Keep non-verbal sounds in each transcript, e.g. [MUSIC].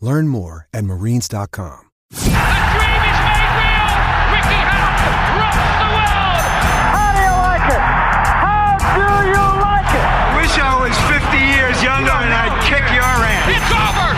Learn more at marines.com. A dream is made real. Ricky Hatton rocks the world. How do you like it? How do you like it? Wish I was 50 years younger and I'd kick your ass. It's over.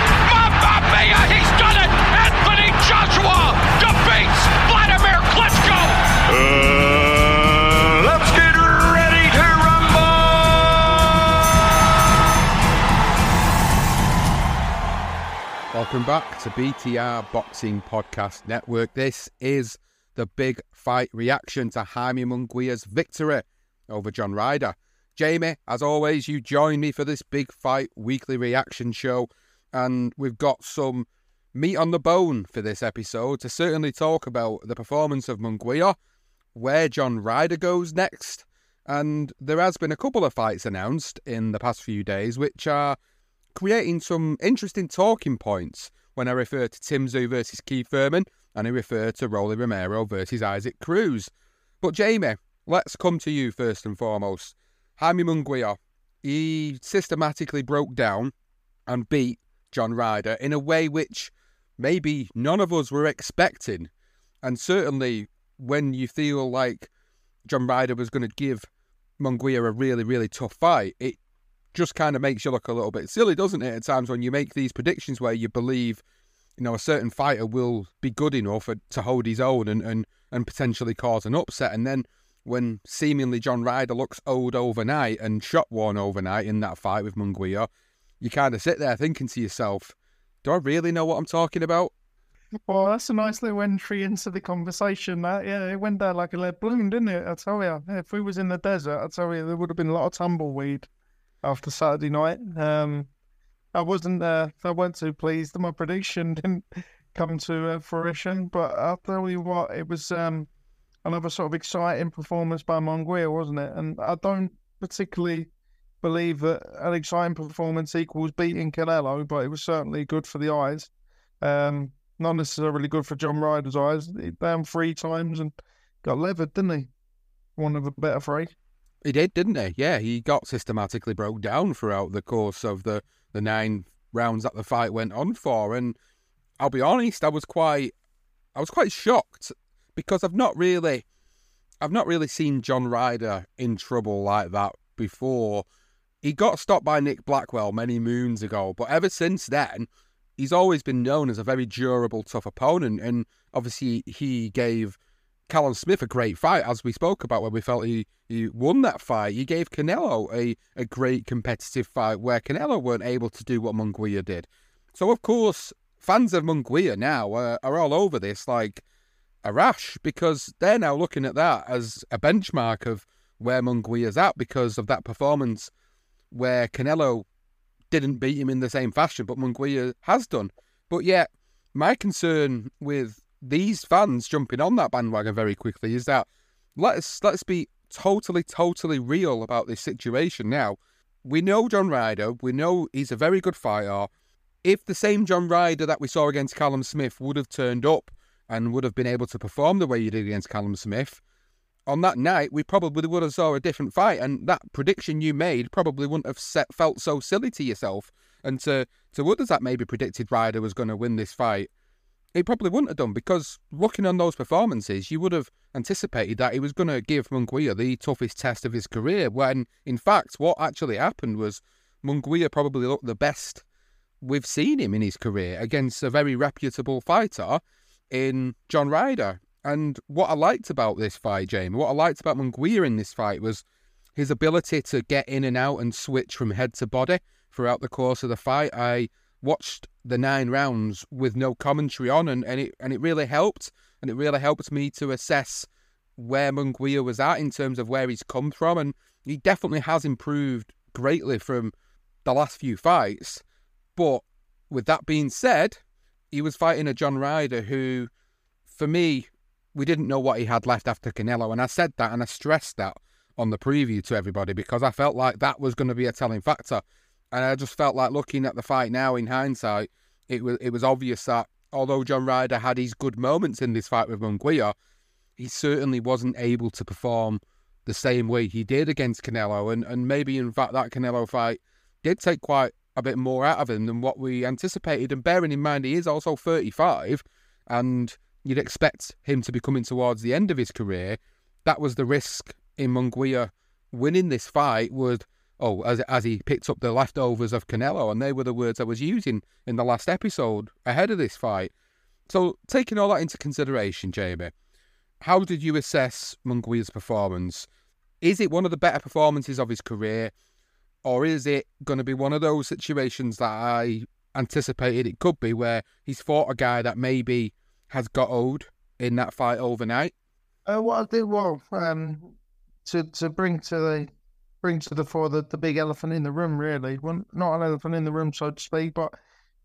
Welcome back to BTR Boxing Podcast Network. This is the big fight reaction to Jaime Munguia's victory over John Ryder. Jamie, as always, you join me for this big fight weekly reaction show, and we've got some meat on the bone for this episode to certainly talk about the performance of Munguia, where John Ryder goes next, and there has been a couple of fights announced in the past few days which are creating some interesting talking points when I refer to Tim Tszyu versus Keith Thurman and I refer to Rolly Romero versus Isaac Cruz. But Jamie, let's come to you first and foremost. Jaime Munguia, he systematically broke down and beat John Ryder in a way which maybe none of us were expecting. And certainly when you feel like John Ryder was going to give Munguia a really, really tough fight, it just kind of makes you look a little bit silly, doesn't it? At times when you make these predictions where you believe, you know, a certain fighter will be good enough to hold his own and, and, and potentially cause an upset. And then when seemingly John Ryder looks old overnight and shot worn overnight in that fight with Munguia, you kind of sit there thinking to yourself, do I really know what I'm talking about? Well, that's a nice little entry into the conversation. That yeah, it went down like a lead balloon, didn't it? I tell you, if we was in the desert, I tell you, there would have been a lot of tumbleweed after Saturday night. Um, I wasn't, uh, I weren't too pleased. that My prediction [LAUGHS] didn't come to uh, fruition, but I'll tell you what, it was um, another sort of exciting performance by Munguia, wasn't it? And I don't particularly believe that an exciting performance equals beating Canelo, but it was certainly good for the eyes. Um, not necessarily good for John Ryder's eyes. He down three times and got levered, didn't he? One of the better three. He did, didn't he? Yeah, he got systematically broke down throughout the course of the, the nine rounds that the fight went on for. And I'll be honest, I was quite I was quite shocked because I've not really I've not really seen John Ryder in trouble like that before. He got stopped by Nick Blackwell many moons ago, but ever since then, he's always been known as a very durable, tough opponent. And obviously, he gave Callum Smith a great fight, as we spoke about when we felt he, he won that fight. He gave Canelo a, a great competitive fight where Canelo weren't able to do what Munguia did. So, of course, fans of Munguia now are, are all over this like a rash because they're now looking at that as a benchmark of where Munguia's at because of that performance where Canelo didn't beat him in the same fashion, but Munguia has done. But yet, my concern with these fans jumping on that bandwagon very quickly is that let's let's be totally, totally real about this situation now. We know John Ryder, we know he's a very good fighter. If the same John Ryder that we saw against Callum Smith would have turned up and would have been able to perform the way he did against Callum Smith, on that night, we probably would have saw a different fight, and that prediction you made probably wouldn't have set, felt so silly to yourself. And to to others that maybe predicted Ryder was going to win this fight, it probably wouldn't have done because looking on those performances, you would have anticipated that he was going to give Munguia the toughest test of his career. When in fact, what actually happened was Munguia probably looked the best we've seen him in his career against a very reputable fighter in John Ryder. And what I liked about this fight, Jamie, what I liked about Munguia in this fight was his ability to get in and out and switch from head to body throughout the course of the fight. I watched the nine rounds with no commentary on, and, and it and it really helped, and it really helped me to assess where Munguia was at in terms of where he's come from, and he definitely has improved greatly from the last few fights. But with that being said, he was fighting a John Ryder who, for me, we didn't know what he had left after Canelo, and I said that and I stressed that on the preview to everybody because I felt like that was going to be a telling factor, and I just felt like looking at the fight now in hindsight, it was it was obvious that although John Ryder had his good moments in this fight with Munguia, he certainly wasn't able to perform the same way he did against Canelo, and and maybe in fact that Canelo fight did take quite a bit more out of him than what we anticipated. And bearing in mind he is also 35, and you'd expect him to be coming towards the end of his career. That was the risk in Munguia winning this fight would oh as as he picked up the leftovers of Canelo and they were the words I was using in the last episode ahead of this fight. So taking all that into consideration, Jamie, how did you assess Munguia's performance? Is it one of the better performances of his career? Or is it going to be one of those situations that I anticipated it could be where he's fought a guy that maybe has got old in that fight overnight? Uh, what I did well um, to to bring to the bring to the fore the, the big elephant in the room, really. Well, not an elephant in the room, so to speak, but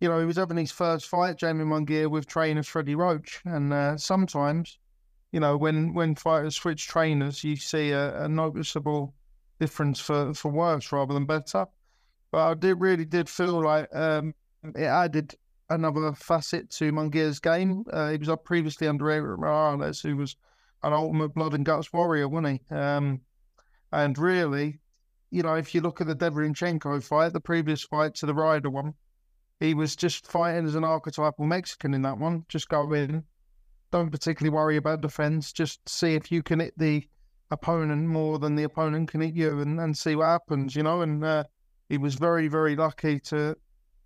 you know he was having his first fight, Jamie Munguia, with trainer Freddie Roach, and uh, sometimes, you know, when when fighters switch trainers, you see a, a noticeable difference for for worse rather than better. But I did really did feel like um, it added another facet to Munguia's game. Uh, he was previously under Erik Morales, who was an ultimate blood and guts warrior, wasn't he? Um, and really, you know, if you look at the Derevyanchenko fight, the previous fight to the Ryder one, he was just fighting as an archetypal Mexican in that one. Just go in, don't particularly worry about defense. Just see if you can hit the opponent more than the opponent can hit you, and, and see what happens. You know, and uh, he was very, very lucky to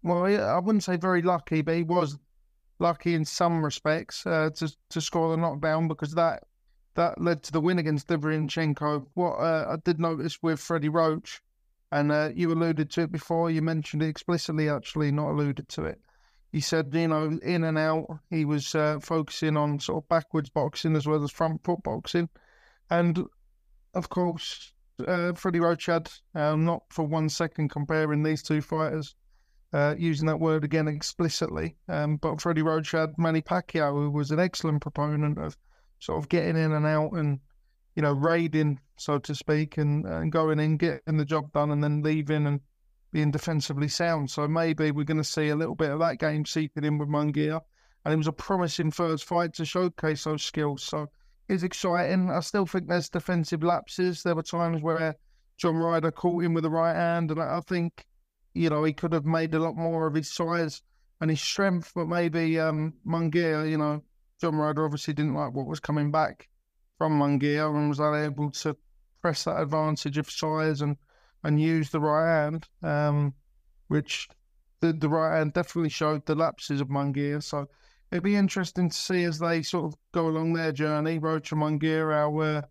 well, I wouldn't say very lucky, but he was lucky in some respects uh, to to score the knockdown because that that led to the win against Derevyanchenko. What uh, I did notice with Freddie Roach, and uh, you alluded to it before, you mentioned it explicitly, actually, not alluded to it. He said, you know, in and out, he was uh, focusing on sort of backwards boxing as well as front foot boxing. And of course, uh, Freddie Roach had, uh, not for one second comparing these two fighters, uh, using that word again explicitly. Um, but Freddie Roach had Manny Pacquiao, who was an excellent proponent of sort of getting in and out and, you know, raiding, so to speak, and, and going in, getting the job done, and then leaving and being defensively sound. So maybe we're going to see a little bit of that game seeping in with Munguia. And it was a promising first fight to showcase those skills. So it's exciting. I still think there's defensive lapses. There were times where John Ryder caught him with the right hand, and I think you know, he could have made a lot more of his size and his strength, but maybe um, Munguia, you know, John Ryder obviously didn't like what was coming back from Munguia and was unable to press that advantage of size and, and use the right hand, um, which the, the right hand definitely showed the lapses of Munguia. So it'd be interesting to see as they sort of go along their journey, Roach and Munguia, how, uh,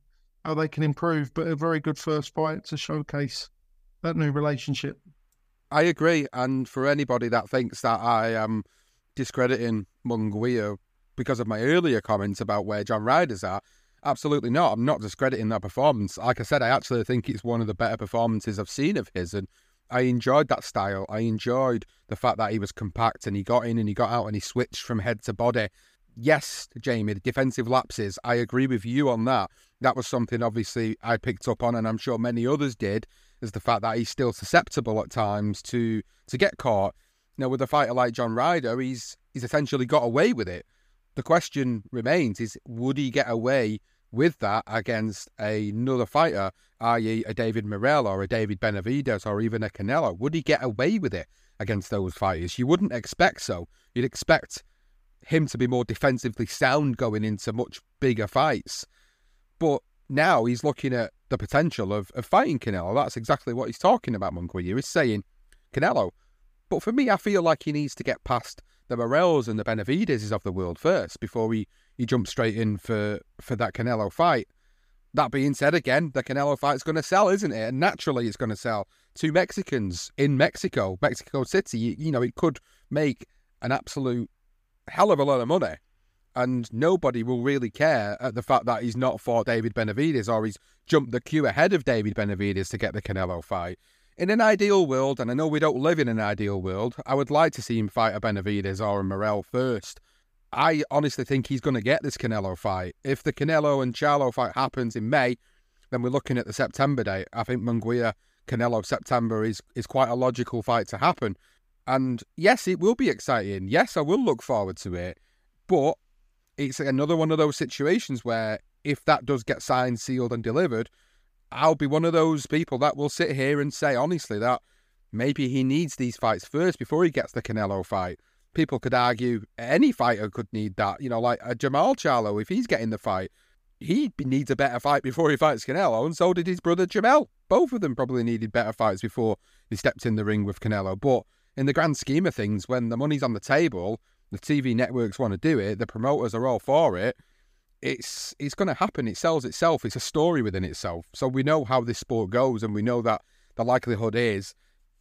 how they can improve. But a very good first fight to showcase that new relationship. I agree. And for anybody that thinks that I am discrediting Munguia because of my earlier comments about where John Ryder's at, absolutely not. I'm not discrediting that performance. Like I said, I actually think it's one of the better performances I've seen of his. And I enjoyed that style. I enjoyed the fact that he was compact and he got in and he got out and he switched from head to body. Yes, Jamie, the defensive lapses, I agree with you on that. That was something obviously I picked up on, and I'm sure many others did is the fact that he's still susceptible at times to to get caught. Now, with a fighter like John Ryder, he's he's essentially got away with it. The question remains: is would he get away with that against another fighter, i.e., a David Morrell or a David Benavidez or even a Canelo? Would he get away with it against those fighters? You wouldn't expect so. You'd expect him to be more defensively sound going into much bigger fights. But now he's looking at the potential of, of fighting Canelo. That's exactly what he's talking about, Munguia. He's saying, Canelo. But for me, I feel like he needs to get past the Morrells and the Benavidez is of the world first before he, he jumps straight in for, for that Canelo fight. That being said, again, the Canelo fight's going to sell, isn't it? And naturally, it's going to sell. Two Mexicans in Mexico, Mexico City. You, you know, it could make an absolute hell of a lot of money and nobody will really care at the fact that he's not fought David Benavidez or he's jumped the queue ahead of David Benavidez to get the Canelo fight. In an ideal world, and I know we don't live in an ideal world, I would like to see him fight a Benavidez or a Morrell first. I honestly think he's going to get this Canelo fight. If the Canelo and Charlo fight happens in May, then we're looking at the September date. I think Munguia Canelo September is is quite a logical fight to happen. And yes, it will be exciting. Yes, I will look forward to it. But it's another one of those situations where if that does get signed, sealed, and delivered, I'll be one of those people that will sit here and say honestly that maybe he needs these fights first before he gets the Canelo fight. People could argue any fighter could need that. You know, like a Jermall Charlo, if he's getting the fight, he needs a better fight before he fights Canelo, and so did his brother Jermell. Both of them probably needed better fights before they stepped in the ring with Canelo. But in the grand scheme of things, when the money's on the table, the TV networks want to do it, the promoters are all for it. It's it's going to happen. It sells itself. It's a story within itself. So we know how this sport goes, and we know that the likelihood is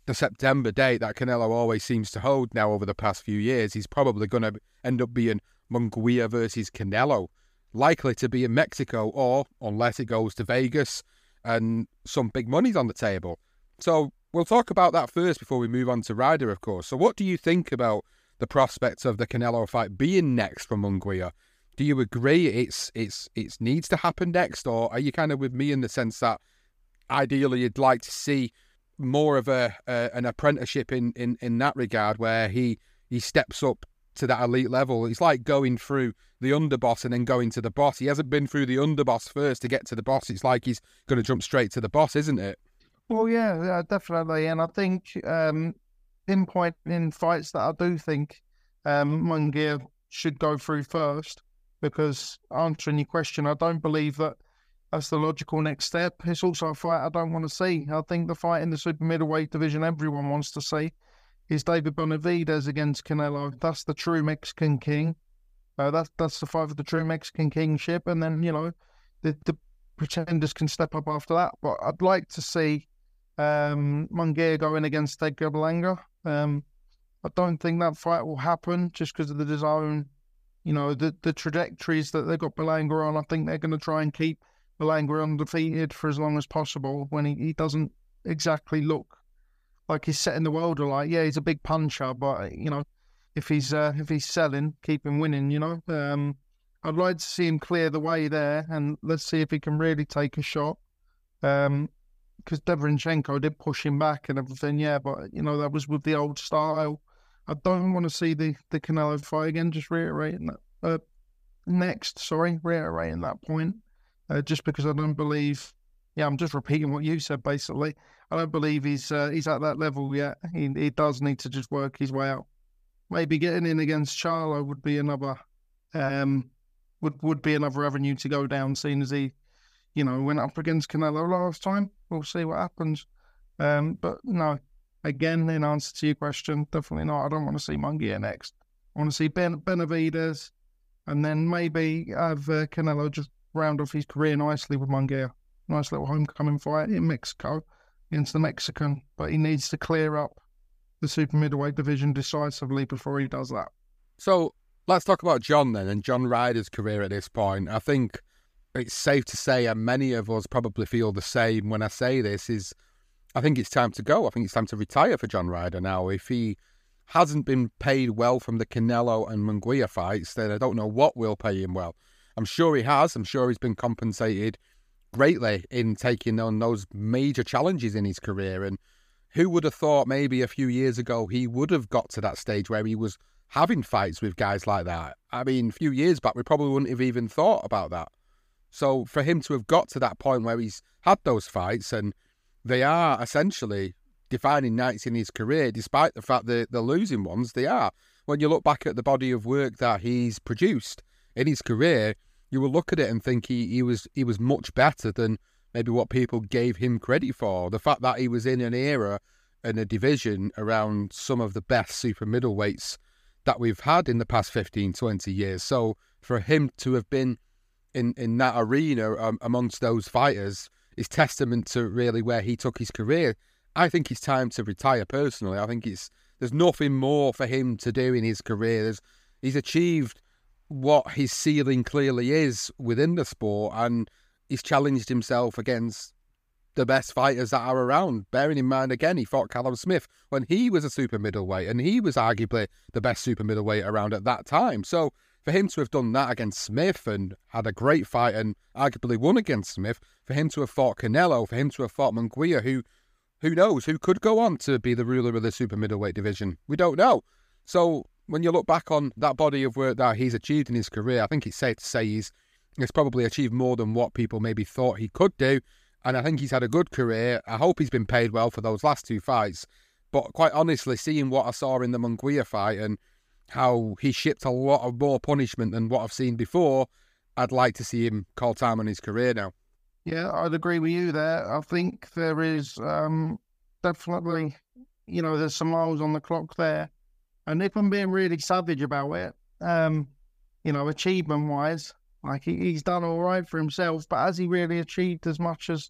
the September date that Canelo always seems to hold now over the past few years. He's probably going to end up being Munguia versus Canelo, likely to be in Mexico, or unless it goes to Vegas and some big money's on the table. So we'll talk about that first before we move on to Ryder, of course. So what do you think about the prospects of the Canelo fight being next for Munguia. Do you agree it's it's it needs to happen next, or are you kind of with me in the sense that ideally you'd like to see more of a, an apprenticeship in, in in that regard, where he he steps up to that elite level. It's like going through the underboss and then going to the boss. He hasn't been through the underboss first to get to the boss. It's like he's going to jump straight to the boss, isn't it? Well, yeah, yeah definitely. And I think um, pinpointing fights that I do think um, Munguia should go through first. Because answering your question, I don't believe that that's the logical next step. It's also a fight I don't want to see. I think the fight in the super middleweight division everyone wants to see is David Benavidez against Canelo. That's the true Mexican king. Uh, that's that's the fight for the true Mexican kingship, and then you know the the pretenders can step up after that. But I'd like to see um, Munguia going against Edgar Berlanga. Um, I don't think that fight will happen just because of the DAZN, you know, the the trajectories that they've got Berlanga on. I think they're going to try and keep Berlanga undefeated for as long as possible when he, he doesn't exactly look like he's setting the world alight. Yeah, he's a big puncher, but you know, if he's uh, if he's selling, keep him winning. You know, um, I'd like to see him clear the way there, and let's see if he can really take a shot. Um, because Derevyanchenko did push him back and everything, yeah, but you know that was with the old style. I don't want to see the the Canelo fight again. Just reiterating that. Uh, next, sorry, reiterating that point, uh, just because I don't believe. Yeah, I'm just repeating what you said. Basically, I don't believe he's uh, he's at that level yet. He he does need to just work his way out. Maybe getting in against Charlo would be another um would would be another avenue to go down, seeing as he you know, went up against Canelo last time. We'll see what happens. Um, but no, again, in answer to your question, definitely not. I don't want to see Munguia next. I want to see Ben Benavidez, and then maybe have uh, Canelo just round off his career nicely with Munguia. Nice little homecoming fight in Mexico against the Mexican, but he needs to clear up the super middleweight division decisively before he does that. So let's talk about John then and John Ryder's career at this point. I think it's safe to say, and many of us probably feel the same when I say this, is I think it's time to go. I think it's time to retire for John Ryder now. If he hasn't been paid well from the Canelo and Munguia fights, then I don't know what will pay him well. I'm sure he has. I'm sure he's been compensated greatly in taking on those major challenges in his career. And who would have thought maybe a few years ago he would have got to that stage where he was having fights with guys like that? I mean, a few years back, we probably wouldn't have even thought about that. So for him to have got to that point where he's had those fights and they are essentially defining nights in his career, despite the fact that they're losing ones, they are. When you look back at the body of work that he's produced in his career, you will look at it and think he, he was he was much better than maybe what people gave him credit for. The fact that he was in an era and a division around some of the best super middleweights that we've had in the past 15, 20 years. So for him to have been in, in that arena um, amongst those fighters is testament to really where he took his career. I think it's time to retire personally. I think it's there's nothing more for him to do in his career. There's, he's achieved what his ceiling clearly is within the sport and he's challenged himself against the best fighters that are around. Bearing in mind, again, he fought Callum Smith when he was a super middleweight, and he was arguably the best super middleweight around at that time. So for him to have done that against Smith and had a great fight and arguably won against Smith, for him to have fought Canelo, for him to have fought Munguia, who who knows, who could go on to be the ruler of the super middleweight division? We don't know. So when you look back on that body of work that he's achieved in his career, I think it's safe to say he's he's probably achieved more than what people maybe thought he could do. And I think he's had a good career. I hope he's been paid well for those last two fights. But quite honestly, seeing what I saw in the Munguia fight and how he shipped a lot of more punishment than what I've seen before, I'd like to see him call time on his career now. Yeah, I'd agree with you there. I think there is um, definitely, you know, there's some miles on the clock there. And if I'm being really savage about it, um, you know, achievement wise, like he, he's done all right for himself, but has he really achieved as much as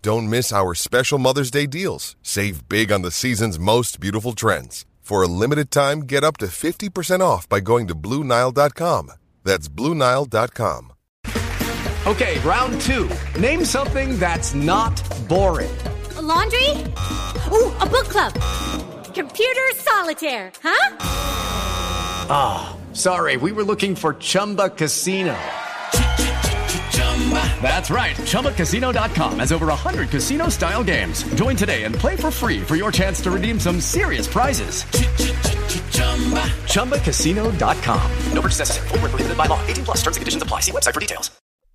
Don't miss our special Mother's Day deals. Save big on the season's most beautiful trends. For a limited time, get up to 50% off by going to Bluenile.com. That's Bluenile.com. Okay, round two. Name something that's not boring. A laundry? Ooh, a book club. Computer solitaire, huh? Ah, oh, sorry, we were looking for Chumba Casino. That's right. ChumbaCasino.com has over 100 casino style games. Join today and play for free for your chance to redeem some serious prizes. ChumbaCasino.com. No purchase necessary. Full prohibited by law. 18 plus terms and conditions apply. See website for details.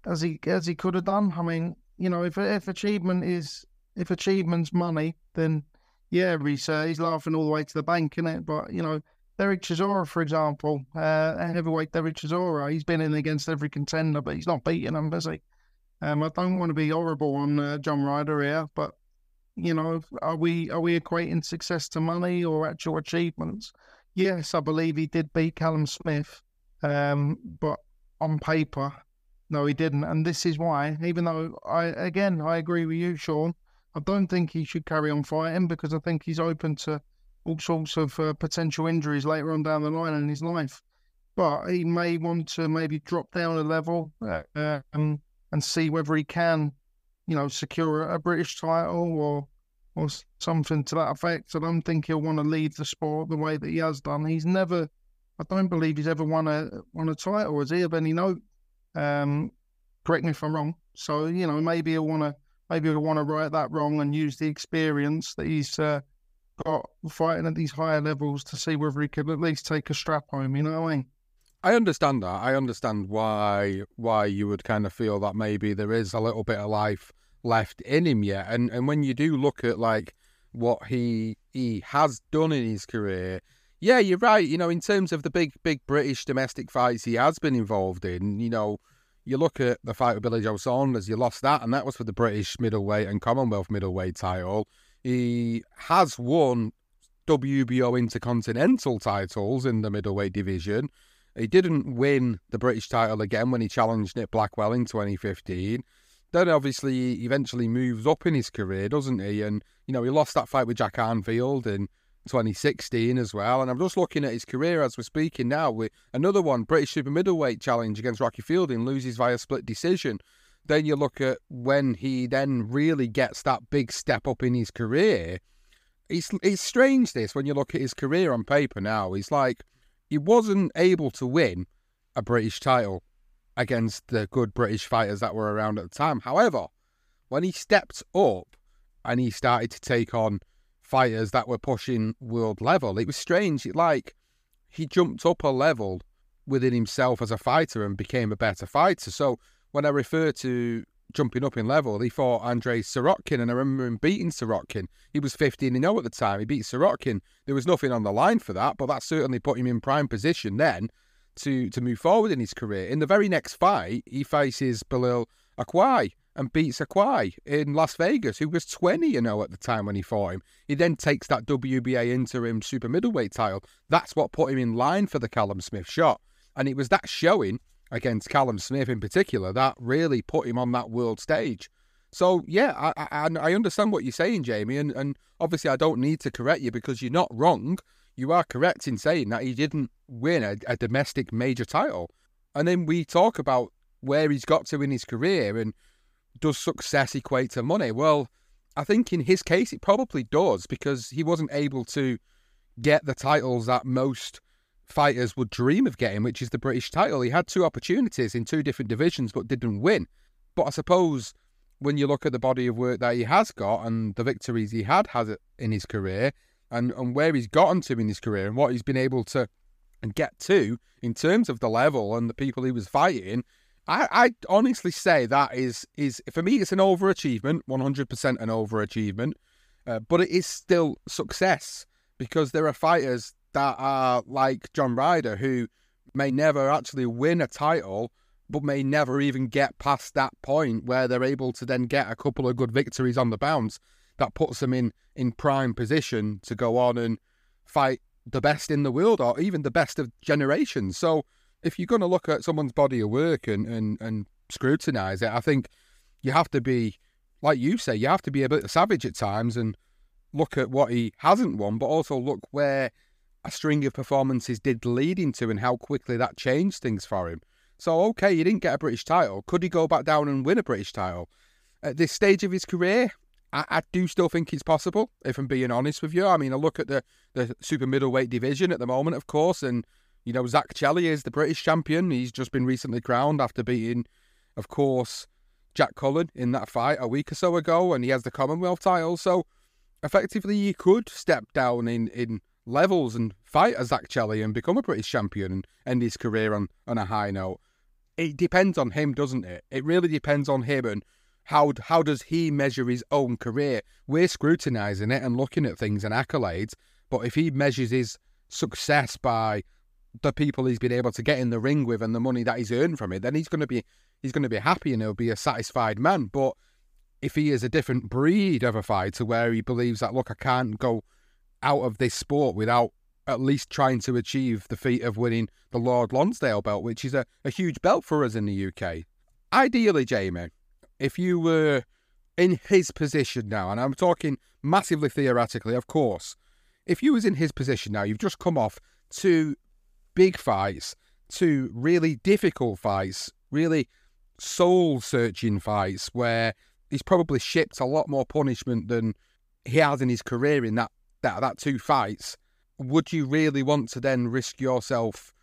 As he as he could have done. I mean, you know, if if achievement is if achievement's money, then yeah, he's he's laughing all the way to the bank, isn't it? But you know, Derek Chisora, for example, uh, heavyweight Derek Chisora, he's been in against every contender, but he's not beating them, has he? Um, I don't want to be horrible on uh, John Ryder here, but you know, are we are we equating success to money or actual achievements? Yes, I believe he did beat Callum Smith, um, but on paper, no, he didn't, and this is why. Even though I, again, I agree with you, Sean. I don't think he should carry on fighting because I think he's open to all sorts of uh, potential injuries later on down the line in his life. but he may want to maybe drop down a level uh, um, and see whether he can, you know, secure a British title or or something to that effect. I don't think he'll want to leave the sport the way that he has done. He's never, I don't believe he's ever won a won a title, has he, of any note? Um, correct me if I'm wrong. So you know, maybe he'll want to maybe he'll want to right that wrong and use the experience that he's uh, got fighting at these higher levels to see whether he could at least take a strap home. You know what I mean? I understand that. I understand why why you would kind of feel that maybe there is a little bit of life left in him yet. And and when you do look at like what he he has done in his career, yeah, you're right. You know, in terms of the big big British domestic fights he has been involved in, you know, you look at the fight with Billy Joe Saunders, you lost that, and that was for the British middleweight and Commonwealth middleweight title. He has won WBO Intercontinental titles in the middleweight division. He didn't win the British title again when he challenged Nick Blackwell in 2015. Then obviously he eventually moves up in his career, doesn't he? And you know he lost that fight with Jack Arnfield in 2016 as well. And I'm just looking at his career as we're speaking now with another one, British super middleweight challenge against Rocky Fielding, loses via split decision. Then you look at when he then really gets that big step up in his career. It's it's strange this when you look at his career on paper now. He's like he wasn't able to win a British title against the good British fighters that were around at the time. However, when he stepped up and he started to take on fighters that were pushing world level, it was strange. Like he jumped up a level within himself as a fighter and became a better fighter. So when I refer to jumping up in level, he fought Andrei Sirotkin, and I remember him beating Sirotkin. He was 15 0 at the time. He beat Sirotkin. There was nothing on the line for that, but that certainly put him in prime position then to, to move forward in his career. In the very next fight, he faces Bilal Akkawy and beats Akkawy in Las Vegas, who was 20 you oh know at the time when he fought him. He then takes that WBA interim super middleweight title. That's what put him in line for the Callum Smith shot. And it was that showing against Callum Smith in particular that really put him on that world stage. So yeah, I, I, I understand what you're saying, Jamie, and, and obviously I don't need to correct you because you're not wrong. You are correct in saying that he didn't win a, a domestic major title, and then we talk about where he's got to in his career and does success equate to money? Well, I think in his case it probably does because he wasn't able to get the titles that most fighters would dream of getting, which is the British title. He had two opportunities in two different divisions but didn't win. But I suppose when you look at the body of work that he has got and the victories he had had in his career and, and where he's gotten to in his career and what he's been able to and get to in terms of the level and the people he was fighting, I, I honestly say that is is for me it's an overachievement, one hundred percent an overachievement, uh, but it is still success because there are fighters that are like John Ryder who may never actually win a title, but may never even get past that point where they're able to then get a couple of good victories on the bounce that puts them in in prime position to go on and fight the best in the world or even the best of generations. So if you're going to look at someone's body of work and, and, and scrutinize it, I think you have to be, like you say, you have to be a bit savage at times and look at what he hasn't won, but also look where a string of performances did lead into and how quickly that changed things for him. So, okay, he didn't get a British title. Could he go back down and win a British title? At this stage of his career, I, I, do still think it's possible, if I'm being honest with you. I mean, I look at the, the super middleweight division at the moment, of course, and you know, Zach Chelli is the British champion. He's just been recently crowned after beating, of course, Jack Cullen in that fight a week or so ago, and he has the Commonwealth title. So effectively, he could step down in, in levels and fight as Chelli and become a British champion and end his career on, on a high note. It depends on him, doesn't it? It really depends on him and how how does he measure his own career? We're scrutinising it and looking at things and accolades, but if he measures his success by the people he's been able to get in the ring with and the money that he's earned from it, then he's going to be he's going to be happy and he'll be a satisfied man. But if he is a different breed of a fighter where he believes that look, I can't go out of this sport without at least trying to achieve the feat of winning the Lord Lonsdale belt, which is a, a huge belt for us in the UK. Ideally, Jamie, if you were in his position now, and I'm talking massively theoretically, of course, if you was in his position now, you've just come off two big fights two really difficult fights, really soul searching fights where he's probably shipped a lot more punishment than he has in his career in that, that, that two fights. Would you really want to then risk yourself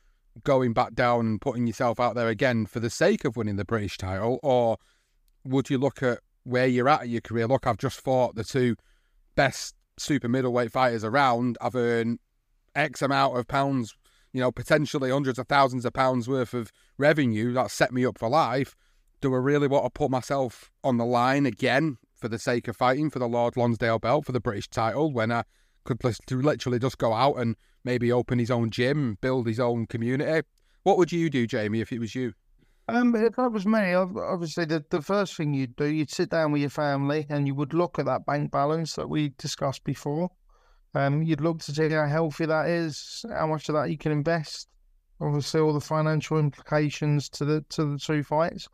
going back down and putting yourself out there again for the sake of winning the British title? Or would you look at where you're at in your career? Look, I've just fought the two best super middleweight fighters around. I've earned X amount of pounds, you know, potentially hundreds of thousands of pounds worth of revenue that set me up for life. Do I really want to put myself on the line again for the sake of fighting for the Lord Lonsdale belt for the British title when I could literally just go out and maybe open his own gym, build his own community? What would you do, Jamie, if it was you? Um, if that was me, obviously the, the first thing you'd do, you'd sit down with your family and you would look at that bank balance that we discussed before. Um, you'd look to see how healthy that is, how much of that you can invest. Obviously, all the financial implications to the to the two fights.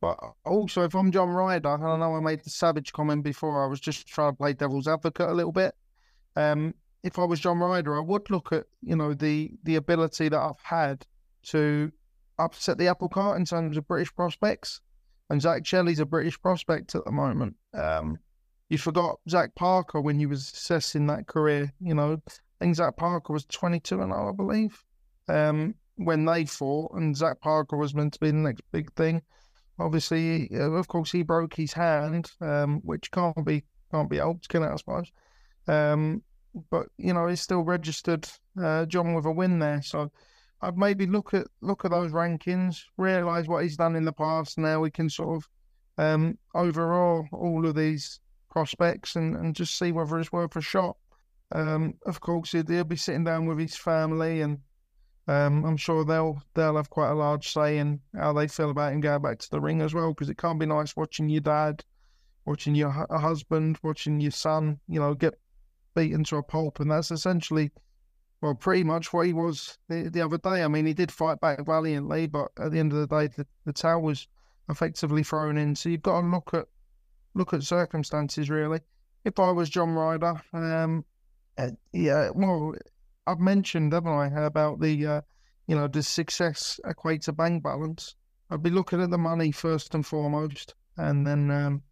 But also, if I'm John Ryder, and I know I made the savage comment before, I was just trying to play devil's advocate a little bit. Um, if I was John Ryder, I would look at you know the the ability that I've had to upset the apple cart in terms of British prospects. And Zach Chelli's a British prospect at the moment. Um, you forgot Zach Parker when you was assessing that career. You know, I think Zach Parker was 22 and 0, I believe, um, when they fought, and Zach Parker was meant to be the next big thing. Obviously, of course, he broke his hand, um, which can't be can't be helped, can it? I suppose. Um, but you know, he's still registered uh, John with a win there, so I'd maybe look at look at those rankings, realise what he's done in the past. Now we can sort of um, overall all of these prospects and, and just see whether it's worth a shot. Um, of course, he'll, he'll, be sitting down with his family, and um, I'm sure they'll they'll have quite a large say in how they feel about him going back to the ring as well. Because it can't be nice watching your dad, watching your hu- husband, watching your son, you know, get beaten to a pulp, and that's essentially well, pretty much what he was the, the, other day. I mean, he did fight back valiantly, but at the end of the day, the, the towel was effectively thrown in. So you've got to look at look at circumstances really. If I was John Ryder, um, uh, yeah, well, I've mentioned, haven't I, about the uh, you know, does success equate to bank balance? I'd be looking at the money first and foremost, and then um,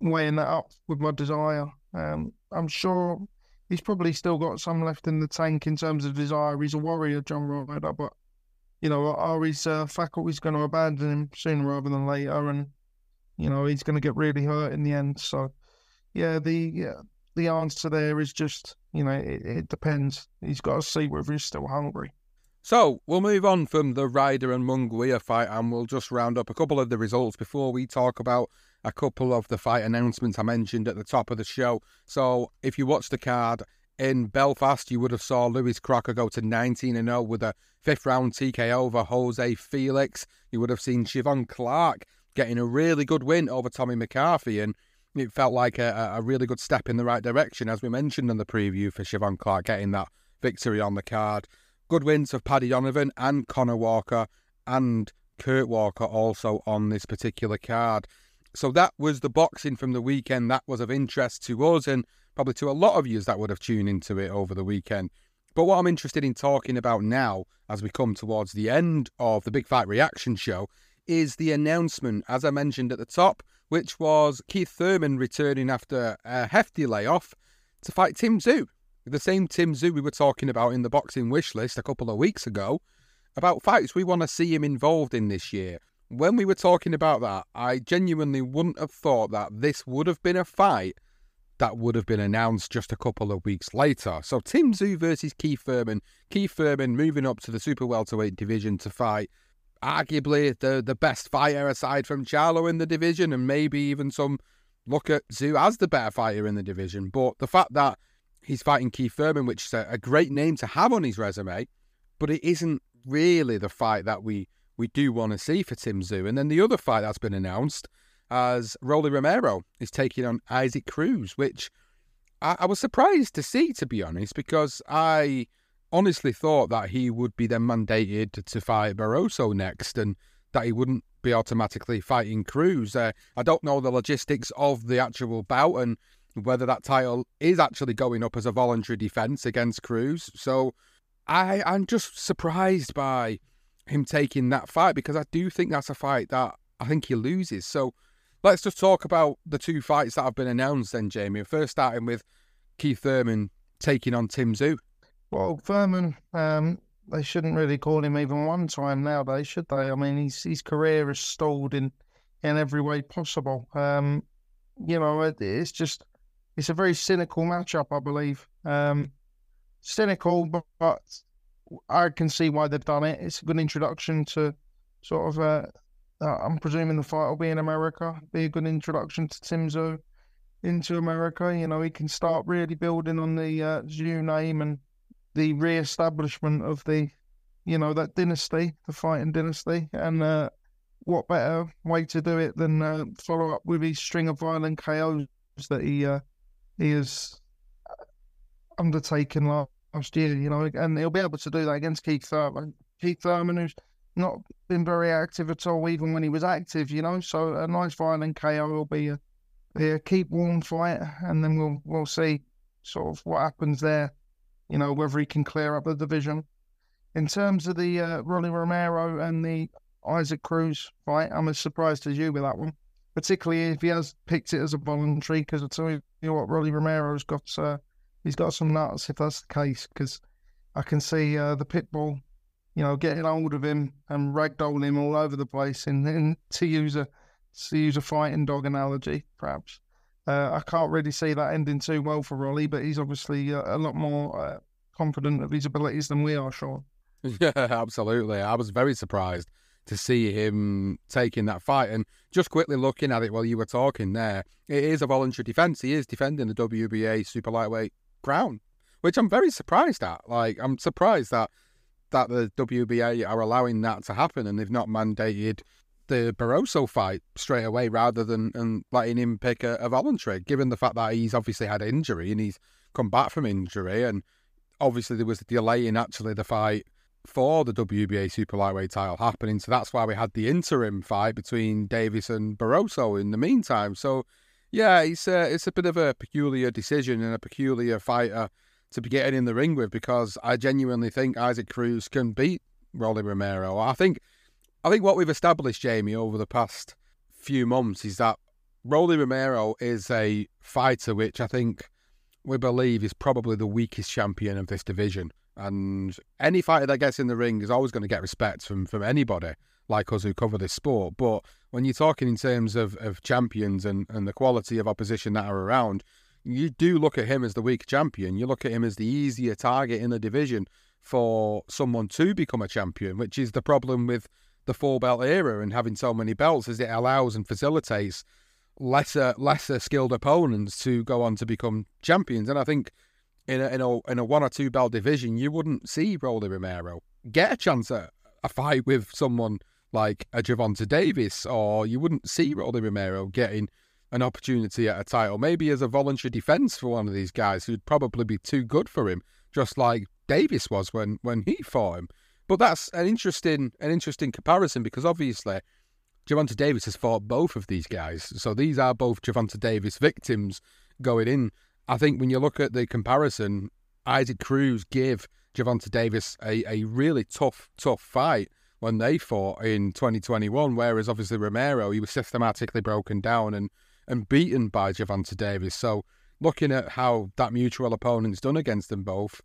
weighing that up with my desire. Um, I'm sure he's probably still got some left in the tank in terms of desire. He's a warrior, John Ryder, but you know, are his uh, faculties going to abandon him sooner rather than later? And you know, he's going to get really hurt in the end. So, yeah, the yeah, the answer there is just you know, it, it depends. He's got to see whether he's still hungry. So we'll move on from the Ryder and Munguia fight, and we'll just round up a couple of the results before we talk about a couple of the fight announcements I mentioned at the top of the show. So if you watch the card in Belfast, you would have saw Lewis Crocker go to 19 and 0 with a fifth round TKO over Jose Felix. You would have seen Cheavon Clarke getting a really good win over Tommy McCarthy, and it felt like a, a really good step in the right direction, as we mentioned in the preview for Cheavon Clarke getting that victory on the card. Good wins of Paddy Donovan and Connor Walker and Kurt Walker also on this particular card. So that was the boxing from the weekend that was of interest to us and probably to a lot of you that would have tuned into it over the weekend. But what I'm interested in talking about now, as we come towards the end of the Big Fight Reaction show, is the announcement, as I mentioned at the top, which was Keith Thurman returning after a hefty layoff to fight Tim Tszyu. The same Tim Tszyu we were talking about in the boxing wish list a couple of weeks ago about fights we want to see him involved in this year when we were talking about that, I genuinely wouldn't have thought that this would have been a fight that would have been announced just a couple of weeks later. So Tim Tszyu versus Keith Thurman. Keith Thurman moving up to the super welterweight division to fight arguably the, the best fighter aside from Charlo in the division and maybe even some look at Tszyu as the better fighter in the division. But the fact that he's fighting Keith Thurman, which is a, a great name to have on his resume, but it isn't really the fight that we we do want to see for Tim Tszyu. And then the other fight that's been announced as Rolly Romero is taking on Isaac Cruz, which I, I was surprised to see, to be honest, because I honestly thought that he would be then mandated to fight Barroso next and that he wouldn't be automatically fighting Cruz. Uh, I don't know the logistics of the actual bout and whether that title is actually going up as a voluntary defense against Cruz. So I, I'm just surprised by him taking that fight because I do think that's a fight that I think he loses. So let's just talk about the two fights that have been announced then, Jamie. First, starting with Keith Thurman taking on Tim Tszyu. Well, Thurman, um, they shouldn't really call him even one time nowadays, should they? I mean, his his career is stalled in in every way possible. Um, you know, it, it's just it's a very cynical matchup, I believe. Um, cynical, but, but I can see why they've done it. It's a good introduction to sort of. Uh, uh, I'm presuming the fight will be in America. Be a good introduction to Tim Tszyu into America. You know, he can start really building on the uh, Tszyu name and the re-establishment of the, you know, that dynasty, the fighting dynasty, and uh, what better way to do it than uh, follow up with his string of violent KOs that he uh, he has undertaken last year, you know, and he'll be able to do that against Keith Thurman. Keith Thurman, who's not been very active at all, even when he was active, you know. So a nice violent KO will be a, be a keep warm fight, and then we'll we'll see sort of what happens there. You know, whether he can clear up the division. In terms of the uh, Rolly Romero and the Isaac Cruz fight, I'm as surprised as you with that one, particularly if he has picked it as a voluntary. Because I tell you what, Rolly Romero's got uh, he's got some nuts if that's the case. Because I can see uh, the pit bull, you know, getting hold of him and ragdoll him all over the place. And, and to use a to use a fighting dog analogy, perhaps. Uh, I can't really see that ending too well for Rolly, but he's obviously uh, a lot more uh, confident of his abilities than we are, Sean. [LAUGHS] Yeah, absolutely. I was very surprised to see him taking that fight. And just quickly looking at it while you were talking there, it is a voluntary defence. He is defending the WBA super lightweight crown, which I'm very surprised at. Like, I'm surprised that that the WBA are allowing that to happen and they've not mandated the Barroso fight straight away rather than and letting him pick a, a voluntary, given the fact that he's obviously had injury and he's come back from injury and obviously there was a delay in actually the fight for the WBA super lightweight title happening. So that's why we had the interim fight between Davis and Barroso in the meantime. So yeah, it's a, it's a bit of a peculiar decision and a peculiar fighter to be getting in the ring with because I genuinely think Isaac Cruz can beat Rolly Romero. I think I think what we've established, Jamie, over the past few months is that Rolly Romero is a fighter which I think we believe is probably the weakest champion of this division. And any fighter that gets in the ring is always going to get respect from, from anybody like us who cover this sport. But when you're talking in terms of, of champions and, and the quality of opposition that are around, you do look at him as the weak champion. You look at him as the easier target in the division for someone to become a champion, which is the problem with the four belt era and having so many belts, as it allows and facilitates lesser lesser skilled opponents to go on to become champions. And I think in a, in a in a one or two belt division, you wouldn't see Rolly Romero get a chance at a fight with someone like a Gervonta Davis, or you wouldn't see Rolly Romero getting an opportunity at a title, maybe as a voluntary defence for one of these guys who'd probably be too good for him, just like Davis was when when he fought him. But that's an interesting an interesting comparison because obviously Gervonta Davis has fought both of these guys, so these are both Gervonta Davis victims going in. I think when you look at the comparison, Isaac Cruz gave Gervonta Davis a, a really tough, tough fight when they fought in 2021, whereas obviously Romero, he was systematically broken down and, and beaten by Gervonta Davis. So looking at how that mutual opponent's done against them both,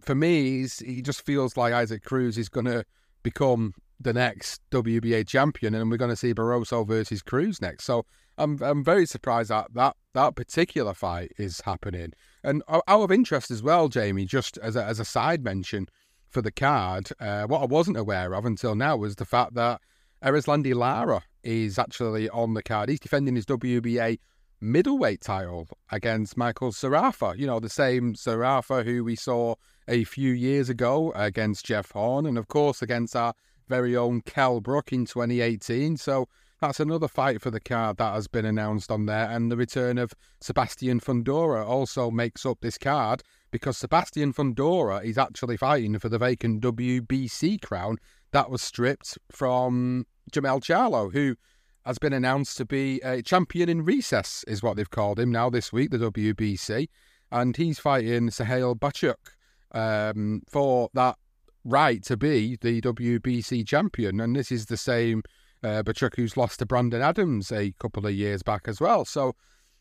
for me, he just feels like Isaac Cruz is going to become the next WBA champion, and we're going to see Barroso versus Cruz next. So I'm I'm very surprised that that that particular fight is happening. And out of interest as well, Jamie, just as a, as a side mention for the card, uh, what I wasn't aware of until now was the fact that Erislandy Lara is actually on the card. He's defending his WBA middleweight title against Michael Zerafa. You know, the same Zerafa who we saw a few years ago against Jeff Horn, and of course against our very own Kell Brook in 2018. So that's another fight for the card that has been announced on there. And the return of Sebastian Fundora also makes up this card because Sebastian Fundora is actually fighting for the vacant WBC crown that was stripped from Jermell Charlo, who has been announced to be a champion in recess, is what they've called him now this week, the WBC. And he's fighting Serhii Bohachuk um, for that right to be the WBC champion. And this is the same uh, Bohachuk who's lost to Brandon Adams a couple of years back as well. So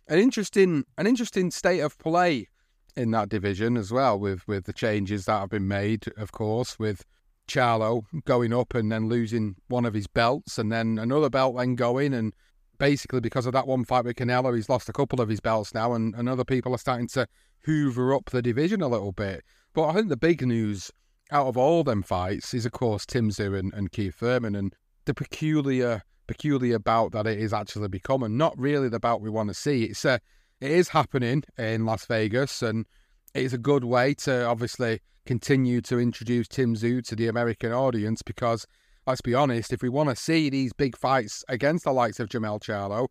an interesting, an interesting state of play in that division as well, with with the changes that have been made, of course, with Charlo going up and then losing one of his belts, and then another belt then going, and basically because of that one fight with Canelo, he's lost a couple of his belts now, and, and other people are starting to hoover up the division a little bit. But I think the big news out of all them fights is, of course, Tim Tszyu and, and Keith Thurman, and the peculiar peculiar bout that it is actually become, and not really the bout we want to see. It's a it is happening in Las Vegas, and it's a good way to obviously continue to introduce Tim Tszyu to the American audience because, let's be honest, if we want to see these big fights against the likes of Jermell Charlo,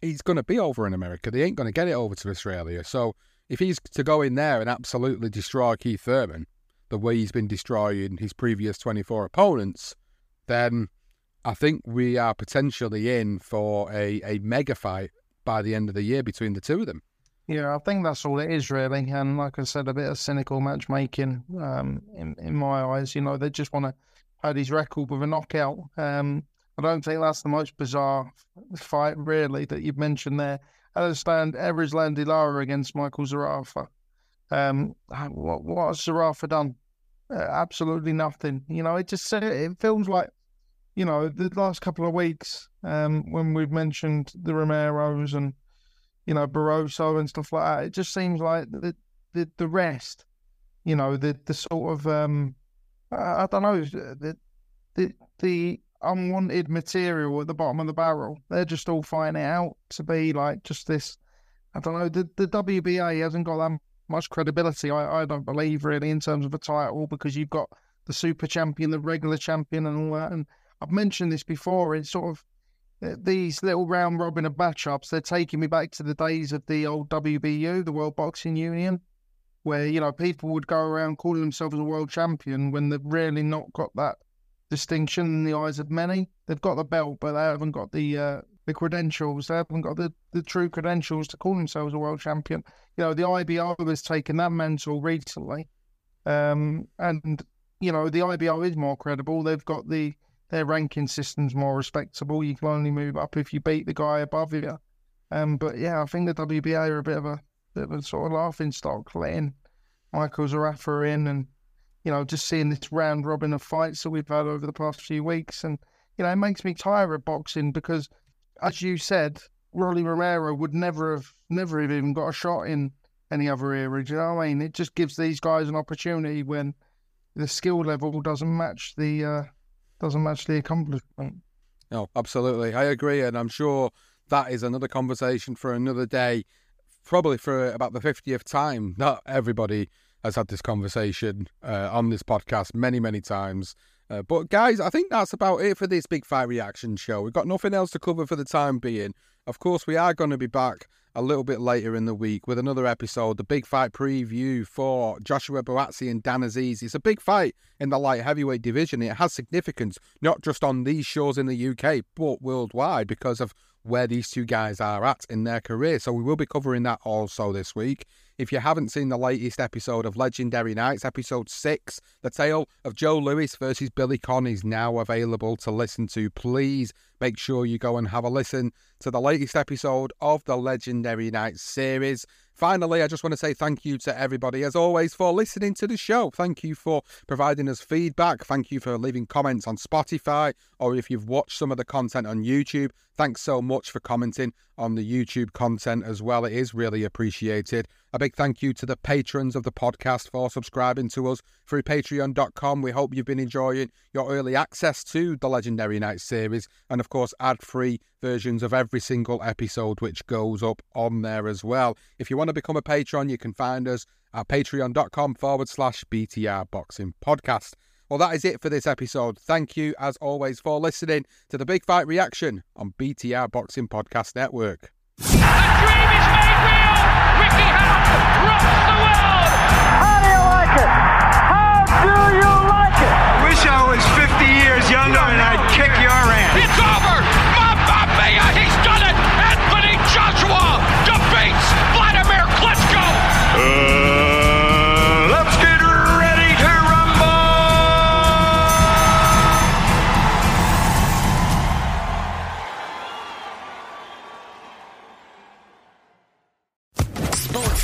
he's going to be over in America. They ain't going to get it over to Australia. So if he's to go in there and absolutely destroy Keith Thurman the way he's been destroying his previous 24 opponents, then I think we are potentially in for a, a mega fight by the end of the year between the two of them. Yeah, I think that's all it is really, and like I said, a bit of cynical matchmaking um, in in my eyes. You know, they just want to have his record with a knockout. Um, I don't think that's the most bizarre fight really that you've mentioned there. I understand Erislandy Lara against Michael Zerafa. Um, what what has Zerafa done? Uh, absolutely nothing. You know, it just it feels like you know the last couple of weeks um, when we've mentioned the Romeros and you know, Barroso and stuff like that. It just seems like the the, the rest, you know, the the sort of um, I, I don't know, the the the unwanted material at the bottom of the barrel. They're just all finding out to be like just this. I don't know. The the WBA hasn't got that much credibility. I, I don't believe really in terms of a title because you've got the super champion, the regular champion, and all that. And I've mentioned this before. It's sort of uh, these little round robin of matchups, they're taking me back to the days of the old WBU, the World Boxing Union, where, you know, people would go around calling themselves a world champion when they've really not got that distinction in the eyes of many. They've got the belt, but they haven't got the uh, the credentials. They haven't got the, the true credentials to call themselves a world champion. You know, the IBO has taken that mantle recently. Um, and, you know, the IBO is more credible. They've got the their ranking system's more respectable. You can only move up if you beat the guy above you. Um, but yeah, I think the WBA are a bit of a bit of a sort of laughing stock, letting Michael Zerafa in, and you know, just seeing this round robin of fights that we've had over the past few weeks, and you know, it makes me tired of boxing because, as you said, Rolly Romero would never have never have even got a shot in any other era. Do you know what I mean? It just gives these guys an opportunity when the skill level doesn't match the uh, doesn't match the accomplishment. No, absolutely. I agree. And I'm sure that is another conversation for another day, probably for about the 50th time. Not everybody has had this conversation uh, on this podcast many, many times. Uh, but guys, I think that's about it for this big fight reaction show. We've got nothing else to cover for the time being. Of course, we are going to be back a little bit later in the week with another episode, the big fight preview for Joshua Buatsi and Dan Azeez. It's a big fight in the light heavyweight division. It has significance not just on these shows in the UK, but worldwide because of where these two guys are at in their career. So we will be covering that also this week. If you haven't seen the latest episode of Legendary Nights, episode 6, the tale of Joe Louis versus Billy Conn is now available to listen to. Please make sure you go and have a listen to the latest episode of the Legendary Nights series. Finally, I just want to say thank you to everybody, as always, for listening to the show. Thank you for providing us feedback. Thank you for leaving comments on Spotify, or if you've watched some of the content on YouTube, thanks so much for commenting on the YouTube content as well. It is really appreciated. A big thank you to the patrons of the podcast for subscribing to us through patreon.com. We hope you've been enjoying your early access to the Legendary Night series and, of course, ad free versions of every single episode which goes up on there as well. If you want to become a patron, you can find us at patreon.com forward slash BTR Boxing Podcast. Well, that is it for this episode. Thank you, as always, for listening to the Big Fight Reaction on BTR Boxing Podcast Network. How do you like it? How do you like it? I Wish I was 50 years younger and I'd kick your ass. It's over!